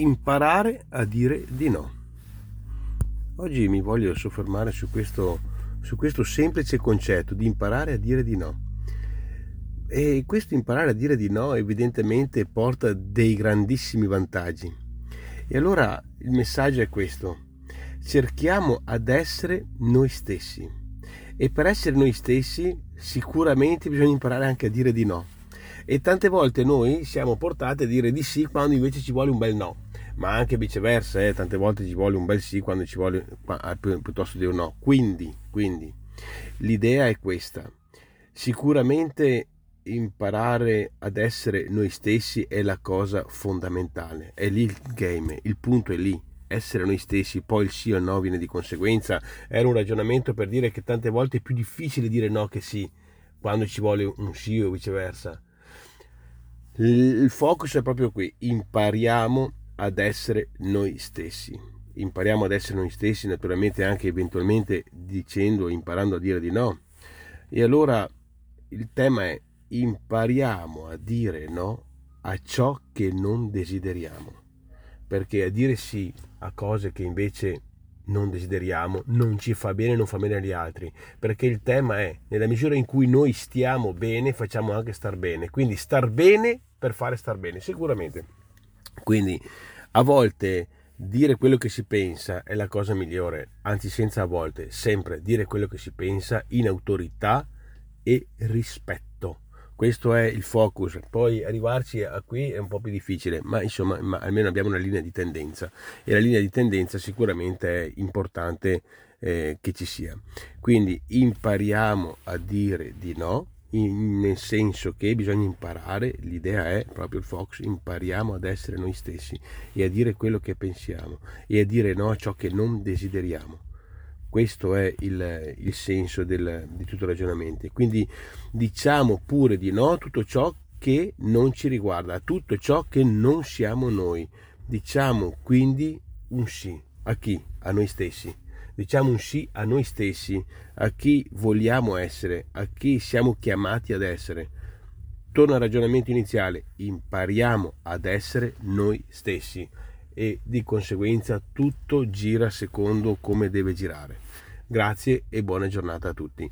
imparare a dire di no. Oggi mi voglio soffermare su questo, su questo semplice concetto di imparare a dire di no. E questo imparare a dire di no evidentemente porta dei grandissimi vantaggi. E allora il messaggio è questo. Cerchiamo ad essere noi stessi. E per essere noi stessi sicuramente bisogna imparare anche a dire di no. E tante volte noi siamo portati a dire di sì quando invece ci vuole un bel no ma anche viceversa, eh, tante volte ci vuole un bel sì quando ci vuole ah, piuttosto di un no. Quindi, quindi l'idea è questa. Sicuramente imparare ad essere noi stessi è la cosa fondamentale, è lì il game, il punto è lì, essere noi stessi, poi il sì o il no viene di conseguenza. Era un ragionamento per dire che tante volte è più difficile dire no che sì, quando ci vuole un sì o viceversa. Il focus è proprio qui, impariamo ad essere noi stessi. Impariamo ad essere noi stessi, naturalmente anche eventualmente dicendo, imparando a dire di no. E allora il tema è impariamo a dire no a ciò che non desideriamo. Perché a dire sì a cose che invece non desideriamo non ci fa bene, non fa bene agli altri. Perché il tema è, nella misura in cui noi stiamo bene, facciamo anche star bene. Quindi star bene per fare star bene, sicuramente. Quindi a volte dire quello che si pensa è la cosa migliore, anzi senza a volte, sempre dire quello che si pensa in autorità e rispetto. Questo è il focus, poi arrivarci a qui è un po' più difficile, ma insomma ma almeno abbiamo una linea di tendenza e la linea di tendenza sicuramente è importante eh, che ci sia. Quindi impariamo a dire di no, in, nel senso che bisogna imparare, l'idea è proprio il Fox, impariamo ad essere noi stessi e a dire quello che pensiamo e a dire no a ciò che non desideriamo. Questo è il, il senso del, di tutto il ragionamento. Quindi diciamo pure di no a tutto ciò che non ci riguarda, a tutto ciò che non siamo noi. Diciamo quindi un sì. A chi? A noi stessi diciamo un sì a noi stessi, a chi vogliamo essere, a chi siamo chiamati ad essere. Torno al ragionamento iniziale, impariamo ad essere noi stessi e di conseguenza tutto gira secondo come deve girare. Grazie e buona giornata a tutti.